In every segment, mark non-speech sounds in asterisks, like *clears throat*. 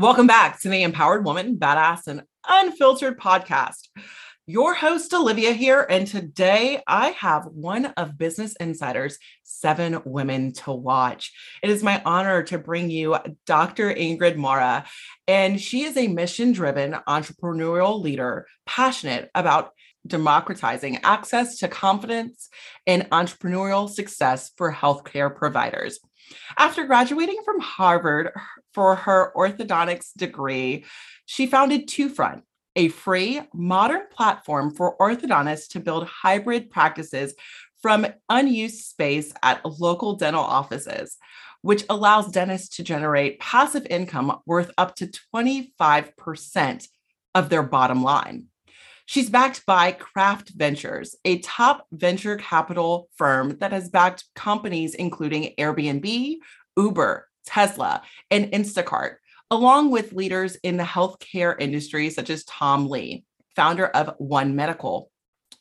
Welcome back to the Empowered Woman, Badass and Unfiltered podcast. Your host, Olivia, here. And today I have one of Business Insider's seven women to watch. It is my honor to bring you Dr. Ingrid Murra. And she is a mission driven entrepreneurial leader, passionate about democratizing access to confidence and entrepreneurial success for healthcare providers. After graduating from Harvard for her orthodontics degree, she founded Two Front, a free modern platform for orthodontists to build hybrid practices from unused space at local dental offices, which allows dentists to generate passive income worth up to 25% of their bottom line. She's backed by Craft Ventures, a top venture capital firm that has backed companies including Airbnb, Uber, Tesla, and Instacart, along with leaders in the healthcare industry such as Tom Lee, founder of One Medical.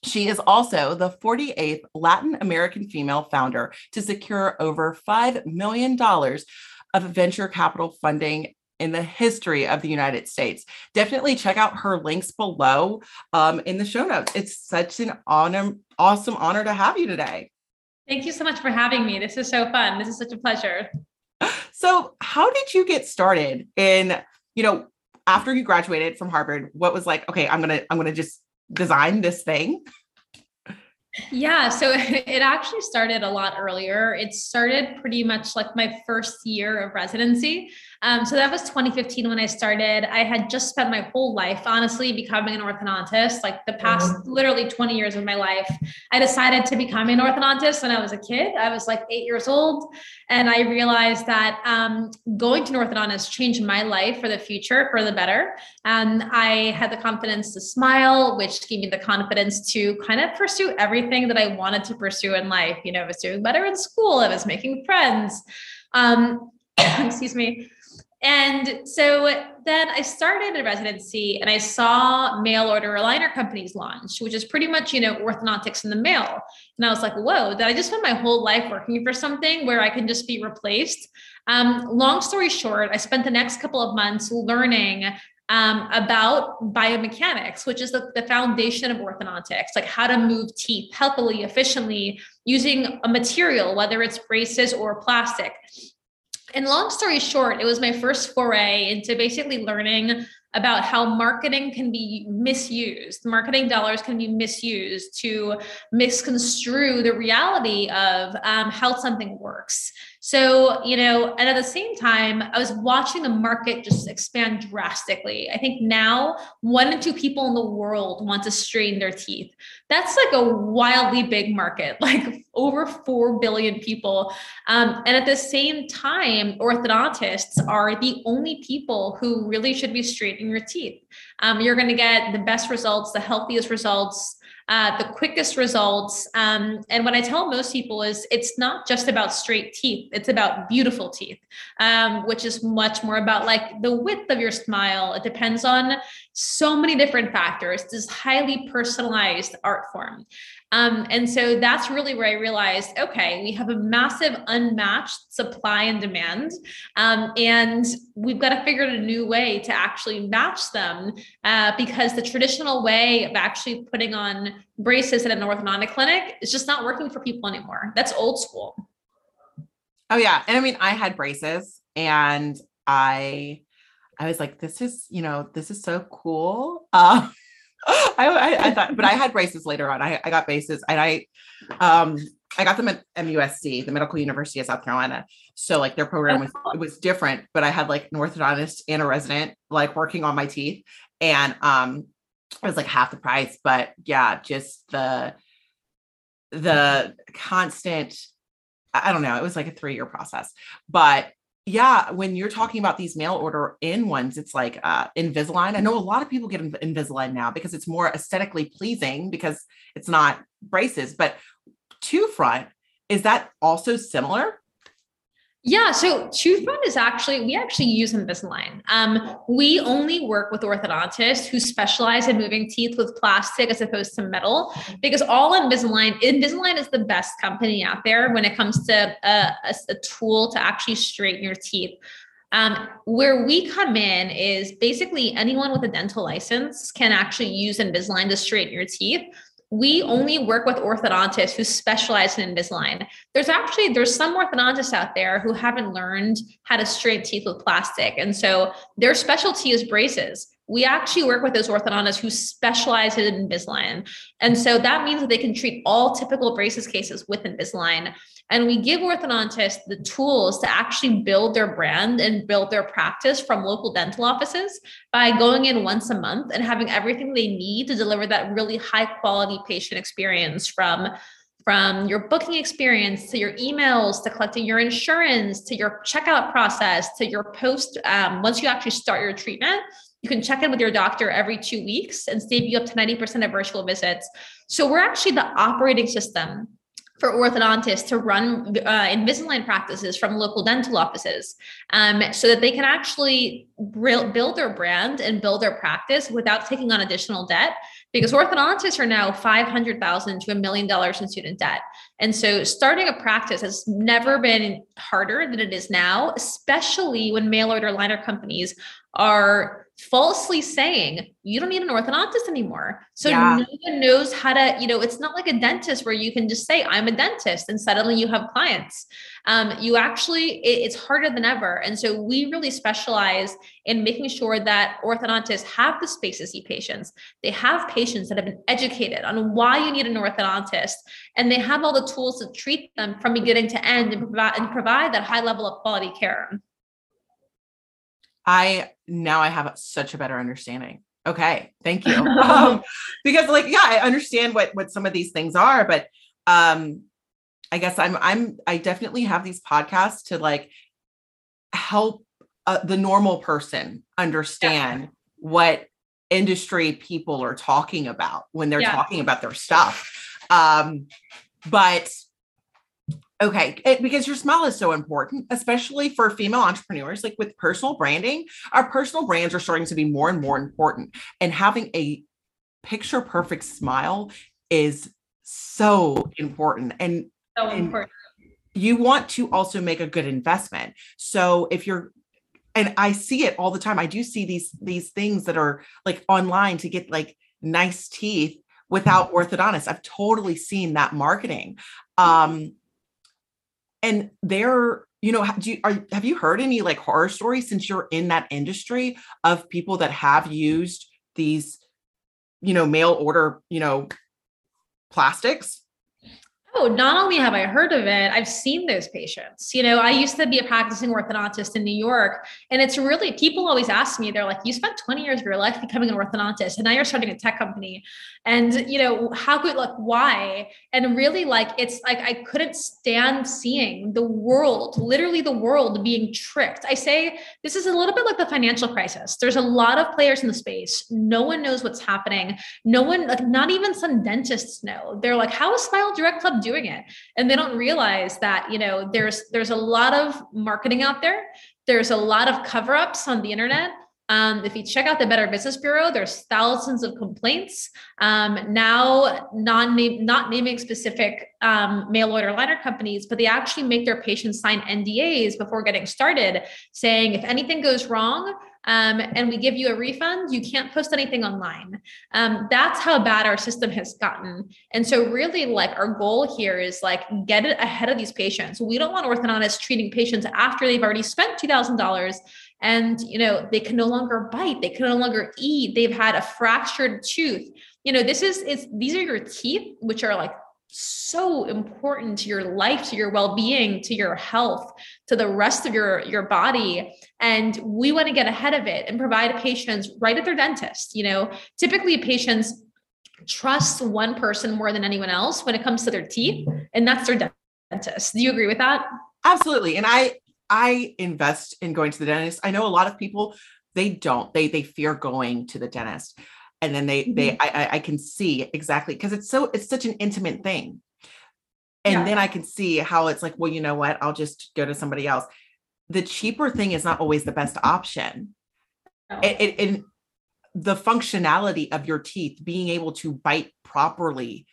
She is also the 48th Latin American female founder to secure over $5 million of venture capital funding in the history of the United States. Definitely check out her links below um, in the show notes. It's such an honor, awesome honor to have you today. Thank you so much for having me. This is so fun. This is such a pleasure. So, how did you get started in, you know, after you graduated from Harvard, what was like, okay, I'm going to I'm going to just design this thing? Yeah, so *laughs* it actually started a lot earlier. It started pretty much like my first year of residency. Um, so that was 2015 when I started. I had just spent my whole life, honestly, becoming an orthodontist, like the past mm-hmm. literally 20 years of my life. I decided to become an orthodontist when I was a kid. I was like eight years old. And I realized that um, going to an orthodontist changed my life for the future, for the better. And I had the confidence to smile, which gave me the confidence to kind of pursue everything that I wanted to pursue in life. You know, I was doing better in school, I was making friends. Um, *coughs* excuse me and so then I started a residency and I saw mail order aligner companies launch, which is pretty much, you know, orthodontics in the mail. And I was like, whoa, did I just spend my whole life working for something where I can just be replaced? Um, long story short, I spent the next couple of months learning um, about biomechanics, which is the, the foundation of orthodontics, like how to move teeth healthily, efficiently, using a material, whether it's braces or plastic and long story short, it was my first foray into basically learning about how marketing can be misused. Marketing dollars can be misused to misconstrue the reality of um, how something works. So, you know, and at the same time, I was watching the market just expand drastically. I think now one in two people in the world want to straighten their teeth. That's like a wildly big market, *laughs* like over 4 billion people. Um, and at the same time, orthodontists are the only people who really should be straightening your teeth. Um, you're going to get the best results, the healthiest results uh, the quickest results. Um, and what I tell most people is it's not just about straight teeth, it's about beautiful teeth, um, which is much more about like the width of your smile. It depends on so many different factors. This highly personalized art form. Um, and so that's really where I realized okay, we have a massive unmatched supply and demand. Um, and we've got to figure out a new way to actually match them uh, because the traditional way of actually putting on braces at an orthodontic clinic is just not working for people anymore. That's old school. Oh, yeah. And I mean, I had braces and I. I was like, this is, you know, this is so cool. Uh, *laughs* I, I, I, thought, but I had braces later on. I, I got braces and I, um, I got them at MUSC, the Medical University of South Carolina. So like their program was it was different, but I had like an orthodontist and a resident like working on my teeth, and um, it was like half the price. But yeah, just the the constant. I don't know. It was like a three year process, but yeah, when you're talking about these mail order in ones, it's like uh, Invisalign. I know a lot of people get Invisalign now because it's more aesthetically pleasing because it's not braces. But Two Front, is that also similar? Yeah, so Front is actually we actually use Invisalign. Um, we only work with orthodontists who specialize in moving teeth with plastic as opposed to metal, because all Invisalign Invisalign is the best company out there when it comes to a, a, a tool to actually straighten your teeth. Um, where we come in is basically anyone with a dental license can actually use Invisalign to straighten your teeth we only work with orthodontists who specialize in Invisalign. There's actually there's some orthodontists out there who haven't learned how to straighten teeth with plastic, and so their specialty is braces. We actually work with those orthodontists who specialize in Invisalign, and so that means that they can treat all typical braces cases with Invisalign. And we give orthodontists the tools to actually build their brand and build their practice from local dental offices by going in once a month and having everything they need to deliver that really high quality patient experience from from your booking experience to your emails to collecting your insurance to your checkout process to your post um, once you actually start your treatment you can check in with your doctor every two weeks and save you up to 90% of virtual visits. So we're actually the operating system for orthodontists to run uh, Invisalign practices from local dental offices um, so that they can actually build their brand and build their practice without taking on additional debt because orthodontists are now 500,000 to a million dollars in student debt. And so starting a practice has never been harder than it is now, especially when mail order liner companies are falsely saying you don't need an orthodontist anymore. So yeah. no one knows how to, you know, it's not like a dentist where you can just say, I'm a dentist and suddenly you have clients. Um, you actually, it, it's harder than ever. And so we really specialize in making sure that orthodontists have the space to see patients. They have patients that have been educated on why you need an orthodontist and they have all the tools to treat them from beginning to end and provide, and provide that high level of quality care. I now I have such a better understanding. Okay, thank you. *laughs* um, because like yeah, I understand what what some of these things are, but um I guess I'm I'm I definitely have these podcasts to like help uh, the normal person understand yeah. what industry people are talking about when they're yeah. talking about their stuff. Um but Okay, it, because your smile is so important, especially for female entrepreneurs. Like with personal branding, our personal brands are starting to be more and more important. And having a picture perfect smile is so important. And so important. And you want to also make a good investment. So if you're and I see it all the time. I do see these these things that are like online to get like nice teeth without orthodontists. I've totally seen that marketing. Um, and they're you know do you are have you heard any like horror stories since you're in that industry of people that have used these you know mail order you know plastics Oh, not only have I heard of it, I've seen those patients. You know, I used to be a practicing orthodontist in New York, and it's really people always ask me, they're like, "You spent 20 years of your life becoming an orthodontist, and now you're starting a tech company, and you know, how could like why?" And really, like, it's like I couldn't stand seeing the world, literally the world, being tricked. I say this is a little bit like the financial crisis. There's a lot of players in the space. No one knows what's happening. No one, like, not even some dentists know. They're like, "How is Smile Direct Club?" Doing it. And they don't realize that you know there's there's a lot of marketing out there. There's a lot of cover-ups on the internet. Um, if you check out the Better Business Bureau, there's thousands of complaints. Um, now, non not naming specific um, mail order liner companies, but they actually make their patients sign NDAs before getting started, saying if anything goes wrong, um, and we give you a refund, you can't post anything online. Um, that's how bad our system has gotten. And so, really, like our goal here is like get it ahead of these patients. We don't want orthodontists treating patients after they've already spent two thousand dollars and you know they can no longer bite they can no longer eat they've had a fractured tooth you know this is is these are your teeth which are like so important to your life to your well-being to your health to the rest of your your body and we want to get ahead of it and provide patients right at their dentist you know typically patients trust one person more than anyone else when it comes to their teeth and that's their dentist do you agree with that absolutely and i I invest in going to the dentist. I know a lot of people they don't. They they fear going to the dentist. And then they mm-hmm. they I I can see exactly because it's so it's such an intimate thing. And yeah. then I can see how it's like, well, you know what? I'll just go to somebody else. The cheaper thing is not always the best option. Oh. It, it, it, the functionality of your teeth, being able to bite properly,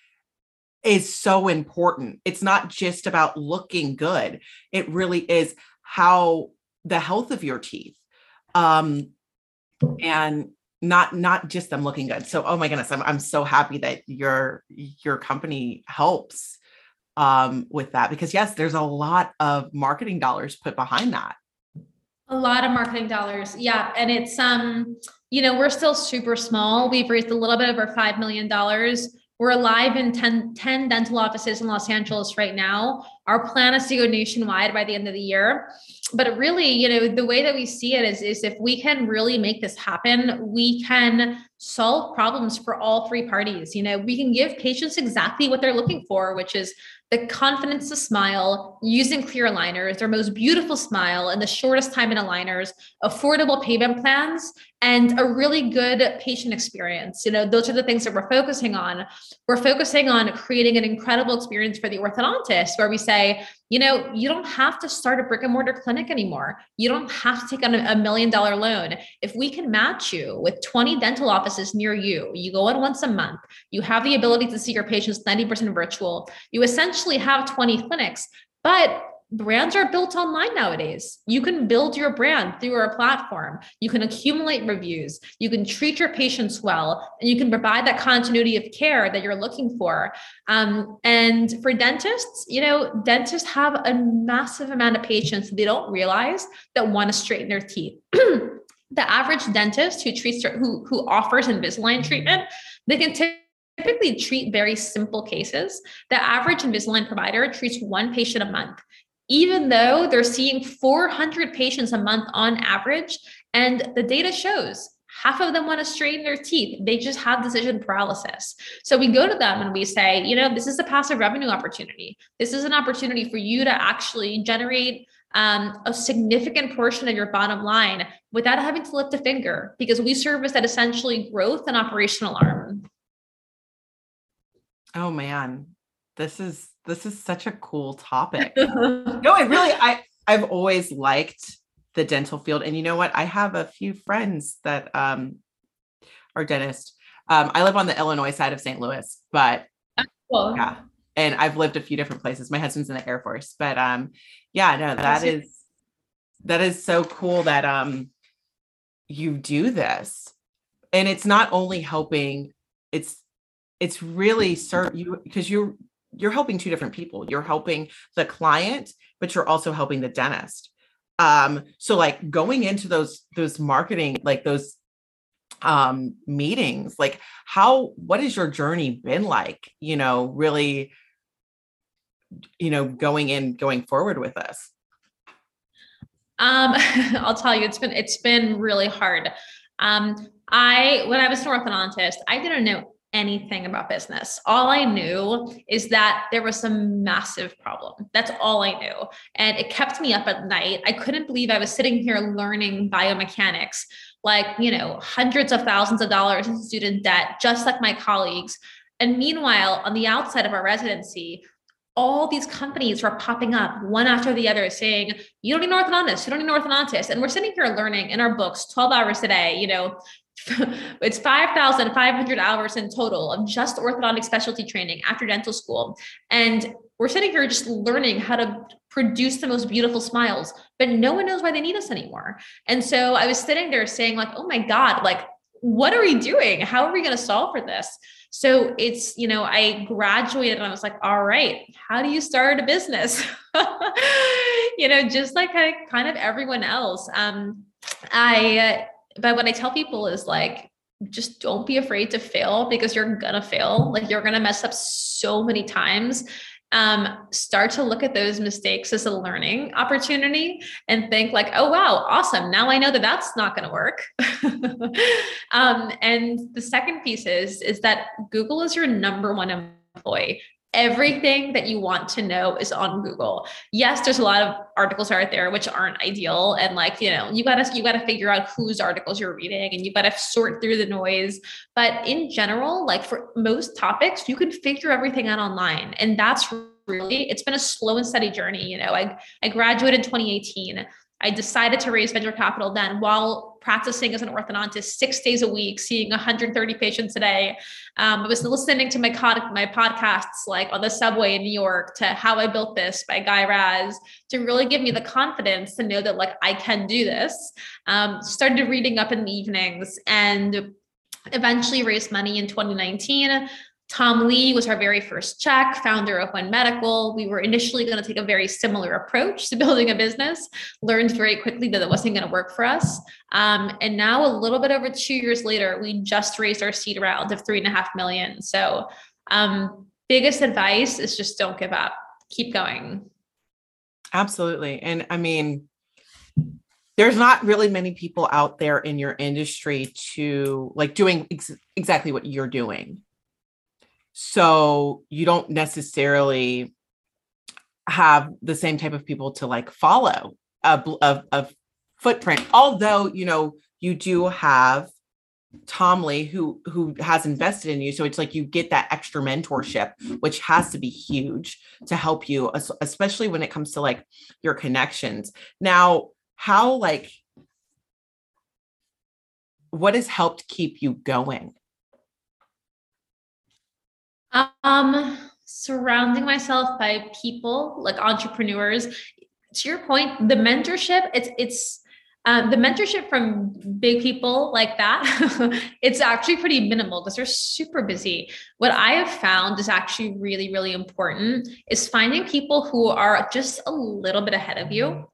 is so important. It's not just about looking good, it really is how the health of your teeth. Um, and not not just them looking good. So oh my goodness, I'm I'm so happy that your your company helps um with that because yes, there's a lot of marketing dollars put behind that. A lot of marketing dollars. Yeah, and it's um you know, we're still super small. We've raised a little bit over 5 million dollars we're live in 10, 10, dental offices in Los Angeles right now. Our plan is to go nationwide by the end of the year. But really, you know, the way that we see it is, is if we can really make this happen, we can solve problems for all three parties. You know, we can give patients exactly what they're looking for, which is the confidence to smile, using clear aligners, their most beautiful smile in the shortest time in aligners, affordable payment plans, and a really good patient experience. You know, those are the things that we're focusing on. We're focusing on creating an incredible experience for the orthodontist where we say, you know, you don't have to start a brick and mortar clinic anymore. You don't have to take on a million dollar loan. If we can match you with 20 dental offices near you, you go in once a month, you have the ability to see your patients 90% virtual, you essentially have 20 clinics. But brands are built online nowadays. You can build your brand through our platform. You can accumulate reviews. You can treat your patients well, and you can provide that continuity of care that you're looking for. Um, and for dentists, you know, dentists have a massive amount of patients they don't realize that want to straighten their teeth. *clears throat* the average dentist who treats who who offers Invisalign treatment, they can take typically treat very simple cases. The average Invisalign provider treats one patient a month even though they're seeing 400 patients a month on average. And the data shows half of them want to straighten their teeth. They just have decision paralysis. So we go to them and we say, you know, this is a passive revenue opportunity. This is an opportunity for you to actually generate um, a significant portion of your bottom line without having to lift a finger because we service that essentially growth and operational arm. Oh man, this is this is such a cool topic. *laughs* no, I really I I've always liked the dental field. And you know what? I have a few friends that um are dentists. Um, I live on the Illinois side of St. Louis, but cool. yeah. And I've lived a few different places. My husband's in the Air Force, but um, yeah, no, that is that is so cool that um you do this. And it's not only helping, it's it's really serve you because you're you're helping two different people. You're helping the client, but you're also helping the dentist. Um, so like going into those those marketing, like those um meetings, like how what has your journey been like, you know, really, you know, going in, going forward with this? Um, *laughs* I'll tell you, it's been it's been really hard. Um, I when I was an orthodontist, I didn't know anything about business. All I knew is that there was some massive problem. That's all I knew. And it kept me up at night. I couldn't believe I was sitting here learning biomechanics, like, you know, hundreds of thousands of dollars in student debt, just like my colleagues. And meanwhile, on the outside of our residency, all these companies were popping up one after the other saying, you don't need an orthodontist, you don't need an orthodontist. And we're sitting here learning in our books 12 hours a day, you know, *laughs* it's 5,500 hours in total of just orthodontic specialty training after dental school. And we're sitting here just learning how to produce the most beautiful smiles, but no one knows why they need us anymore. And so I was sitting there saying, like, oh my God, like, what are we doing? How are we going to solve for this? So it's, you know, I graduated and I was like, all right, how do you start a business? *laughs* you know, just like I, kind of everyone else. Um, I, but what I tell people is like, just don't be afraid to fail because you're gonna fail. Like you're gonna mess up so many times. Um, start to look at those mistakes as a learning opportunity and think like, oh wow, awesome. Now I know that that's not to work. *laughs* um, and the second piece is is that Google is your number one employee everything that you want to know is on Google. Yes, there's a lot of articles out there which aren't ideal. And like, you know, you gotta you gotta figure out whose articles you're reading and you gotta sort through the noise. But in general, like for most topics, you can figure everything out online. And that's really it's been a slow and steady journey. You know, I I graduated in 2018. I decided to raise venture capital then while practicing as an orthodontist six days a week, seeing 130 patients a day. Um, I was listening to my, my podcasts like on the subway in New York to How I Built This by Guy Raz to really give me the confidence to know that like I can do this. Um, started reading up in the evenings and eventually raised money in 2019 Tom Lee was our very first check, founder of One Medical. We were initially going to take a very similar approach to *laughs* building a business, learned very quickly that it wasn't going to work for us. Um, and now, a little bit over two years later, we just raised our seed round of three and a half million. So, um, biggest advice is just don't give up, keep going. Absolutely. And I mean, there's not really many people out there in your industry to like doing ex- exactly what you're doing so you don't necessarily have the same type of people to like follow a, a, a footprint although you know you do have Tom Lee who who has invested in you. So it's like you get that extra mentorship which has to be huge to help you especially when it comes to like your connections. Now how like what has helped keep you going um, surrounding myself by people like entrepreneurs. To your point, the mentorship, it's it's um, the mentorship from big people like that, *laughs* it's actually pretty minimal because they're super busy. What I have found is actually really, really important is finding people who are just a little bit ahead of you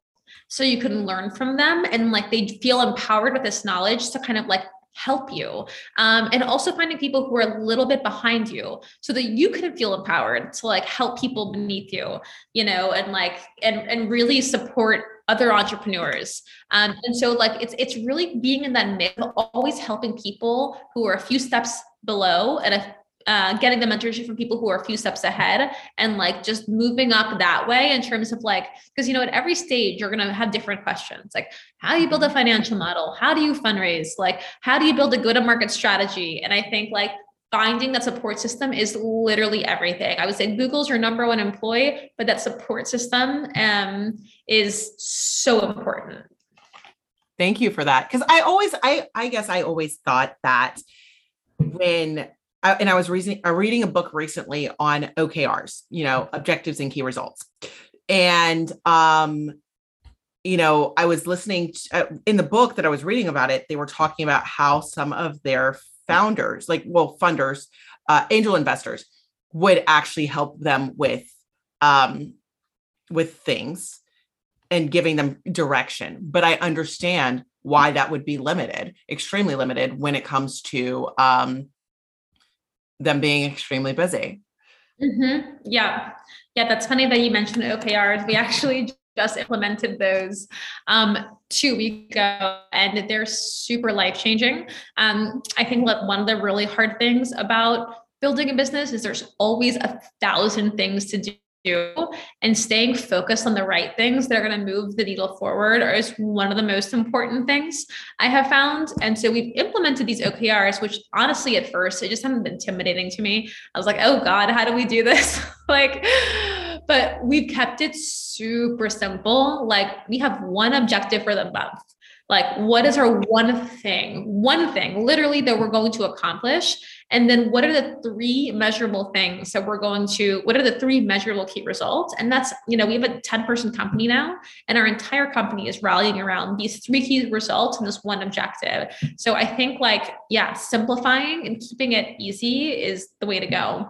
so you can learn from them and like they feel empowered with this knowledge to kind of like help you um, and also finding people who are a little bit behind you so that you can feel empowered to like help people beneath you you know and like and and really support other entrepreneurs. Um, and so like it's it's really being in that mix always helping people who are a few steps below and a uh, getting the mentorship from people who are a few steps ahead and like just moving up that way in terms of like because you know at every stage you're going to have different questions like how do you build a financial model? How do you fundraise? Like how do you build a go to market strategy? And i think like finding that support system is literally everything. I would say google's your number one employee but that support system um, is so important. Thank you for that because i always i i guess i always thought that when I, and I was reading, uh, reading a book recently on OKRs, you know, objectives and key results. And, um, you know, I was listening to, uh, in the book that I was reading about it, they were talking about how some of their founders, like, well, funders, uh, angel investors, would actually help them with, um, with things and giving them direction. But I understand why that would be limited, extremely limited when it comes to, um, them being extremely busy. Mm-hmm. Yeah. Yeah. That's funny that you mentioned OKRs. We actually just implemented those um, two weeks ago and they're super life changing. Um, I think that one of the really hard things about building a business is there's always a thousand things to do do and staying focused on the right things that are going to move the needle forward is one of the most important things I have found. And so we've implemented these OKRs, which honestly, at first, it just hadn't been intimidating to me. I was like, oh God, how do we do this? *laughs* like, but we've kept it super simple. Like, we have one objective for the month like, what is our one thing, one thing literally that we're going to accomplish? And then what are the three measurable things that we're going to, what are the three measurable key results? And that's, you know, we have a 10 person company now, and our entire company is rallying around these three key results and this one objective. So I think, like, yeah, simplifying and keeping it easy is the way to go.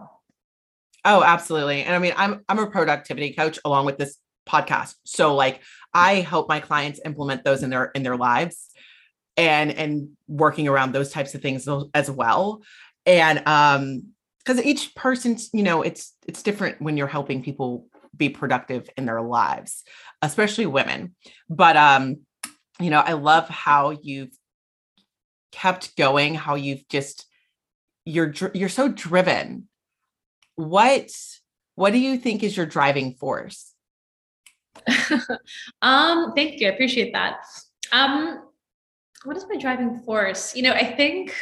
Oh, absolutely. And I mean, I'm I'm a productivity coach along with this podcast. So like I help my clients implement those in their in their lives and and working around those types of things as well. And um because each person's, you know, it's it's different when you're helping people be productive in their lives, especially women. But um, you know, I love how you've kept going, how you've just you're you're so driven. What what do you think is your driving force? *laughs* um, thank you. I appreciate that. Um, what is my driving force? You know, I think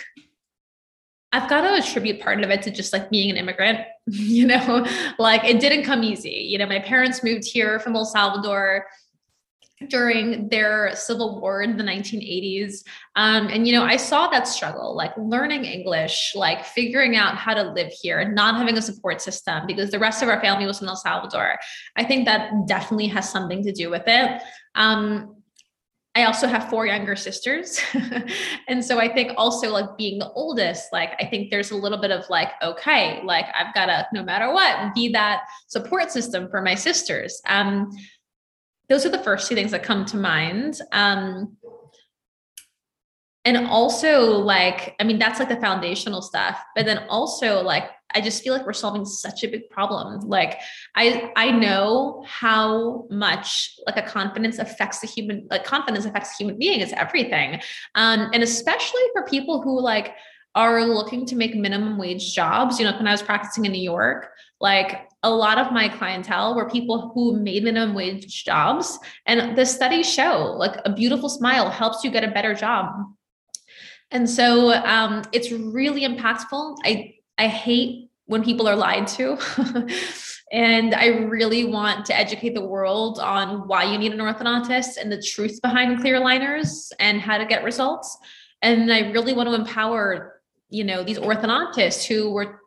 I've got to attribute part of it to just like being an immigrant, *laughs* you know, like it didn't come easy. You know, my parents moved here from El Salvador during their civil war in the 1980s. Um, and, you know, I saw that struggle, like learning English, like figuring out how to live here, not having a support system because the rest of our family was in El Salvador. I think that definitely has something to do with it. Um, I also have four younger sisters. *laughs* and so I think also like being the oldest, like I think there's a little bit of like, okay, like I've got to, no matter what, be that support system for my sisters. Um, those are the first two things that come to mind. Um, and also like, I mean, that's like the foundational stuff, but then also like I just feel like we're solving such a big problem. Like I I know how much like a confidence affects the human like confidence affects human being. is everything. Um, and especially for people who like are looking to make minimum wage jobs. You know, when I was practicing in New York, like a lot of my clientele were people who made minimum wage jobs. And the studies show like a beautiful smile helps you get a better job. And so um, it's really impactful. I I hate when people are lied to. *laughs* and I really want to educate the world on why you need an orthodontist and the truth behind clear aligners and how to get results. And I really want to empower, you know, these orthodontists who were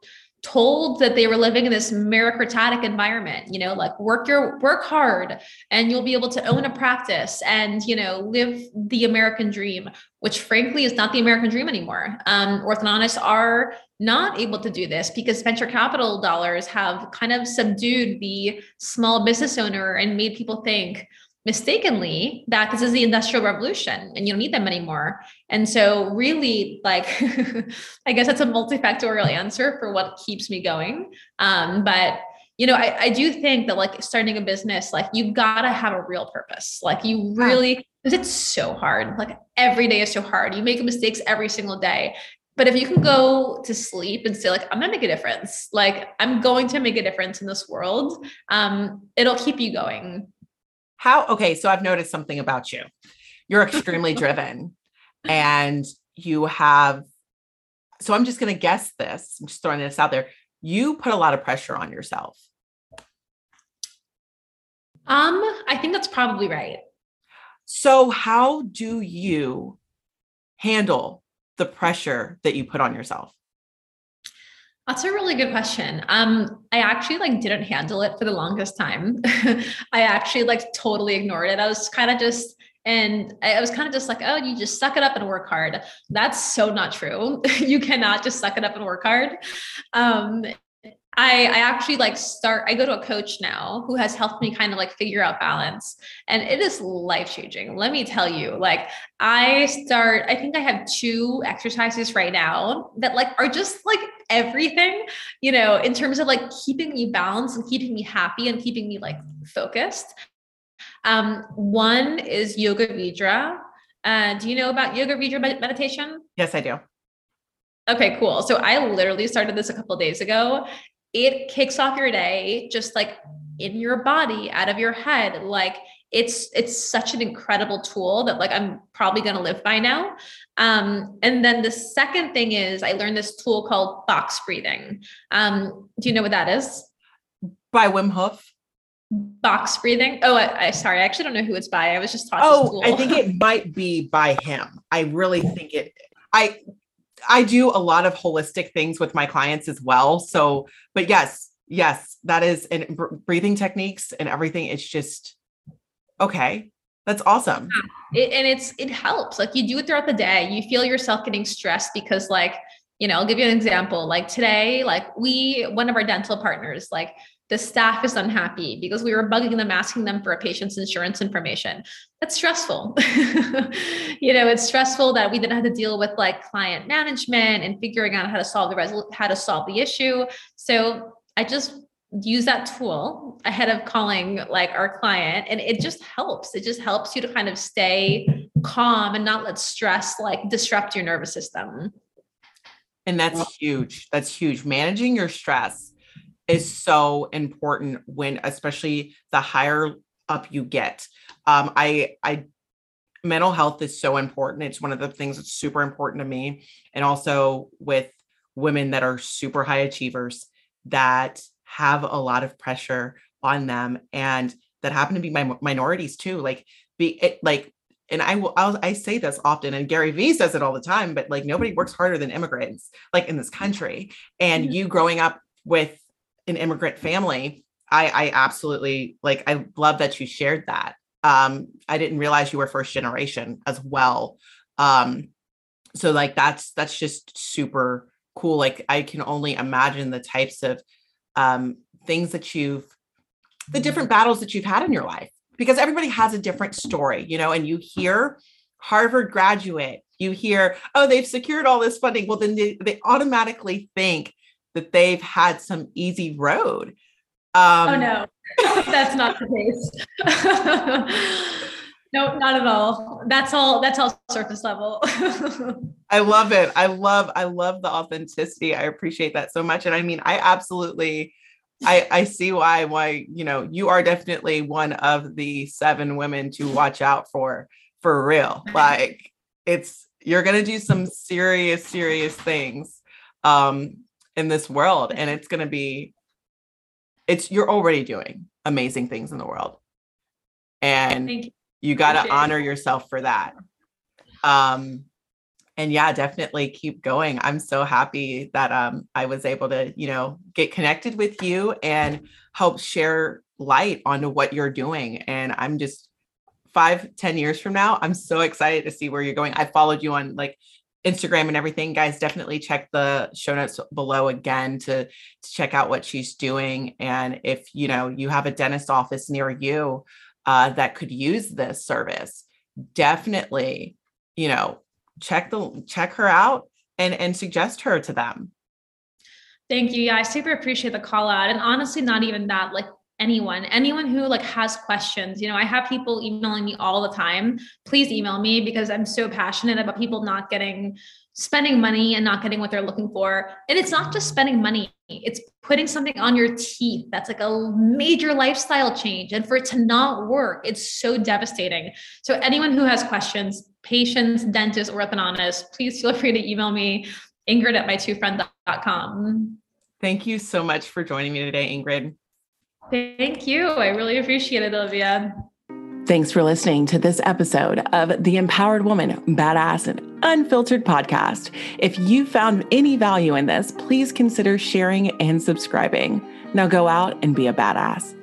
told that they were living in this meritocratic environment you know like work your work hard and you'll be able to own a practice and you know live the american dream which frankly is not the american dream anymore. Um, orthodontists are not able to do this because venture capital dollars have kind of subdued the small business owner and made people think mistakenly that this is the industrial revolution and you don't need them anymore. And so really like *laughs* i guess that's a multifactorial answer for what keeps me going. Um, but you know I, I do think that like starting a business like you gotta have a real purpose. Like you really because it's so hard. Like every day is so hard. You make mistakes every single day. But if you can go to sleep and say like i'm gonna make a difference. Like i'm going to make a difference in this world um, it'll keep you going how, okay, so I've noticed something about you. You're extremely *laughs* driven and you have, so I'm just going to guess this. I'm just throwing this out there. You put a lot of pressure on yourself. Um, I think that's probably right. So, how do you handle the pressure that you put on yourself? That's a really good question. Um, I actually like didn't handle it for the longest time. *laughs* I actually like totally ignored it. I was kind of just and I was kind of just like, oh, you just suck it up and work hard. That's so not true. *laughs* you cannot just suck it up and work hard. Um, I, I actually like start, I go to a coach now who has helped me kind of like figure out balance. And it is life changing. Let me tell you, like, I start, I think I have two exercises right now that like are just like everything, you know, in terms of like keeping me balanced and keeping me happy and keeping me like focused. Um, one is Yoga Nidra. Uh, do you know about Yoga Nidra meditation? Yes, I do. Okay, cool. So I literally started this a couple days ago it kicks off your day just like in your body out of your head like it's it's such an incredible tool that like i'm probably going to live by now. Um, and then the second thing is i learned this tool called box breathing. Um, do you know what that is? By wim hof. Box breathing? Oh I, I sorry i actually don't know who it's by. I was just talking oh i think it might be by him. I really think it i I do a lot of holistic things with my clients as well. So, but yes, yes, that is and breathing techniques and everything. It's just okay. That's awesome. It, and it's it helps. Like you do it throughout the day. You feel yourself getting stressed because like you know, I'll give you an example. Like today, like we one of our dental partners, like the staff is unhappy because we were bugging them asking them for a patient's insurance information. That's stressful. *laughs* You know it's stressful that we didn't have to deal with like client management and figuring out how to solve the resol- how to solve the issue. So i just use that tool ahead of calling like our client and it just helps. It just helps you to kind of stay calm and not let stress like disrupt your nervous system. And that's huge. That's huge. Managing your stress is so important when especially the higher up you get. Um i i mental health is so important. It's one of the things that's super important to me. And also with women that are super high achievers that have a lot of pressure on them and that happen to be my minorities too. Like be it like and I will I'll, I say this often and Gary Vee says it all the time but like nobody works harder than immigrants like in this country. And you growing up with an immigrant family I I absolutely like I love that you shared that. Um I didn't realize you were first generation as well. Um so like that's that's just super cool. Like I can only imagine the types of um things that you've the different battles that you've had in your life because everybody has a different story, you know, and you hear Harvard graduate, you hear, oh, they've secured all this funding. Well, then they, they automatically think that they've had some easy road. Um, oh, no, *laughs* *laughs* that's not the case. *laughs* no, not at all. That's all, that's all surface level. I love it. I love, I love the authenticity. I appreciate that so much. And I mean, I absolutely, I, I see why why you know you are definitely one of the seven women to watch out for for real. Like it's you're gonna do some serious serious things um in this world, and it's gonna be it's you're already doing amazing things in the world, and you. you got to honor yourself for that. Um, and yeah definitely keep going. I'm so happy that um, i was able to you know get connected with you and help share light onto what you're doing. And i'm just five ten years from now i'm so excited to see where you're going. I followed you on like instagram and everything guys definitely check the show notes below again to, to check out what she's doing. And if you know you have a dentist office near you uh, that could use this service definitely you know check the check her out and and suggest her to them. Thank you yeah i super appreciate the call out and honestly not even that like anyone anyone who like has questions you know i have people emailing me all the time. Please email me because i'm so passionate about people not getting spending money and not getting what they're looking for. And it's not just spending money. It's putting something on your teeth. That's like a major lifestyle change. And for it to not work it's so devastating. So anyone who has questions patients, dentists, orthodontists, please feel free to email me, Ingrid at my2friend.com. Thank you so much for joining me today, Ingrid. Thank you. I really appreciate it, Olivia. Thanks for listening to this episode of the Empowered Woman Badass and Unfiltered podcast. If you found any value in this, please consider sharing and subscribing. Now go out and be a badass.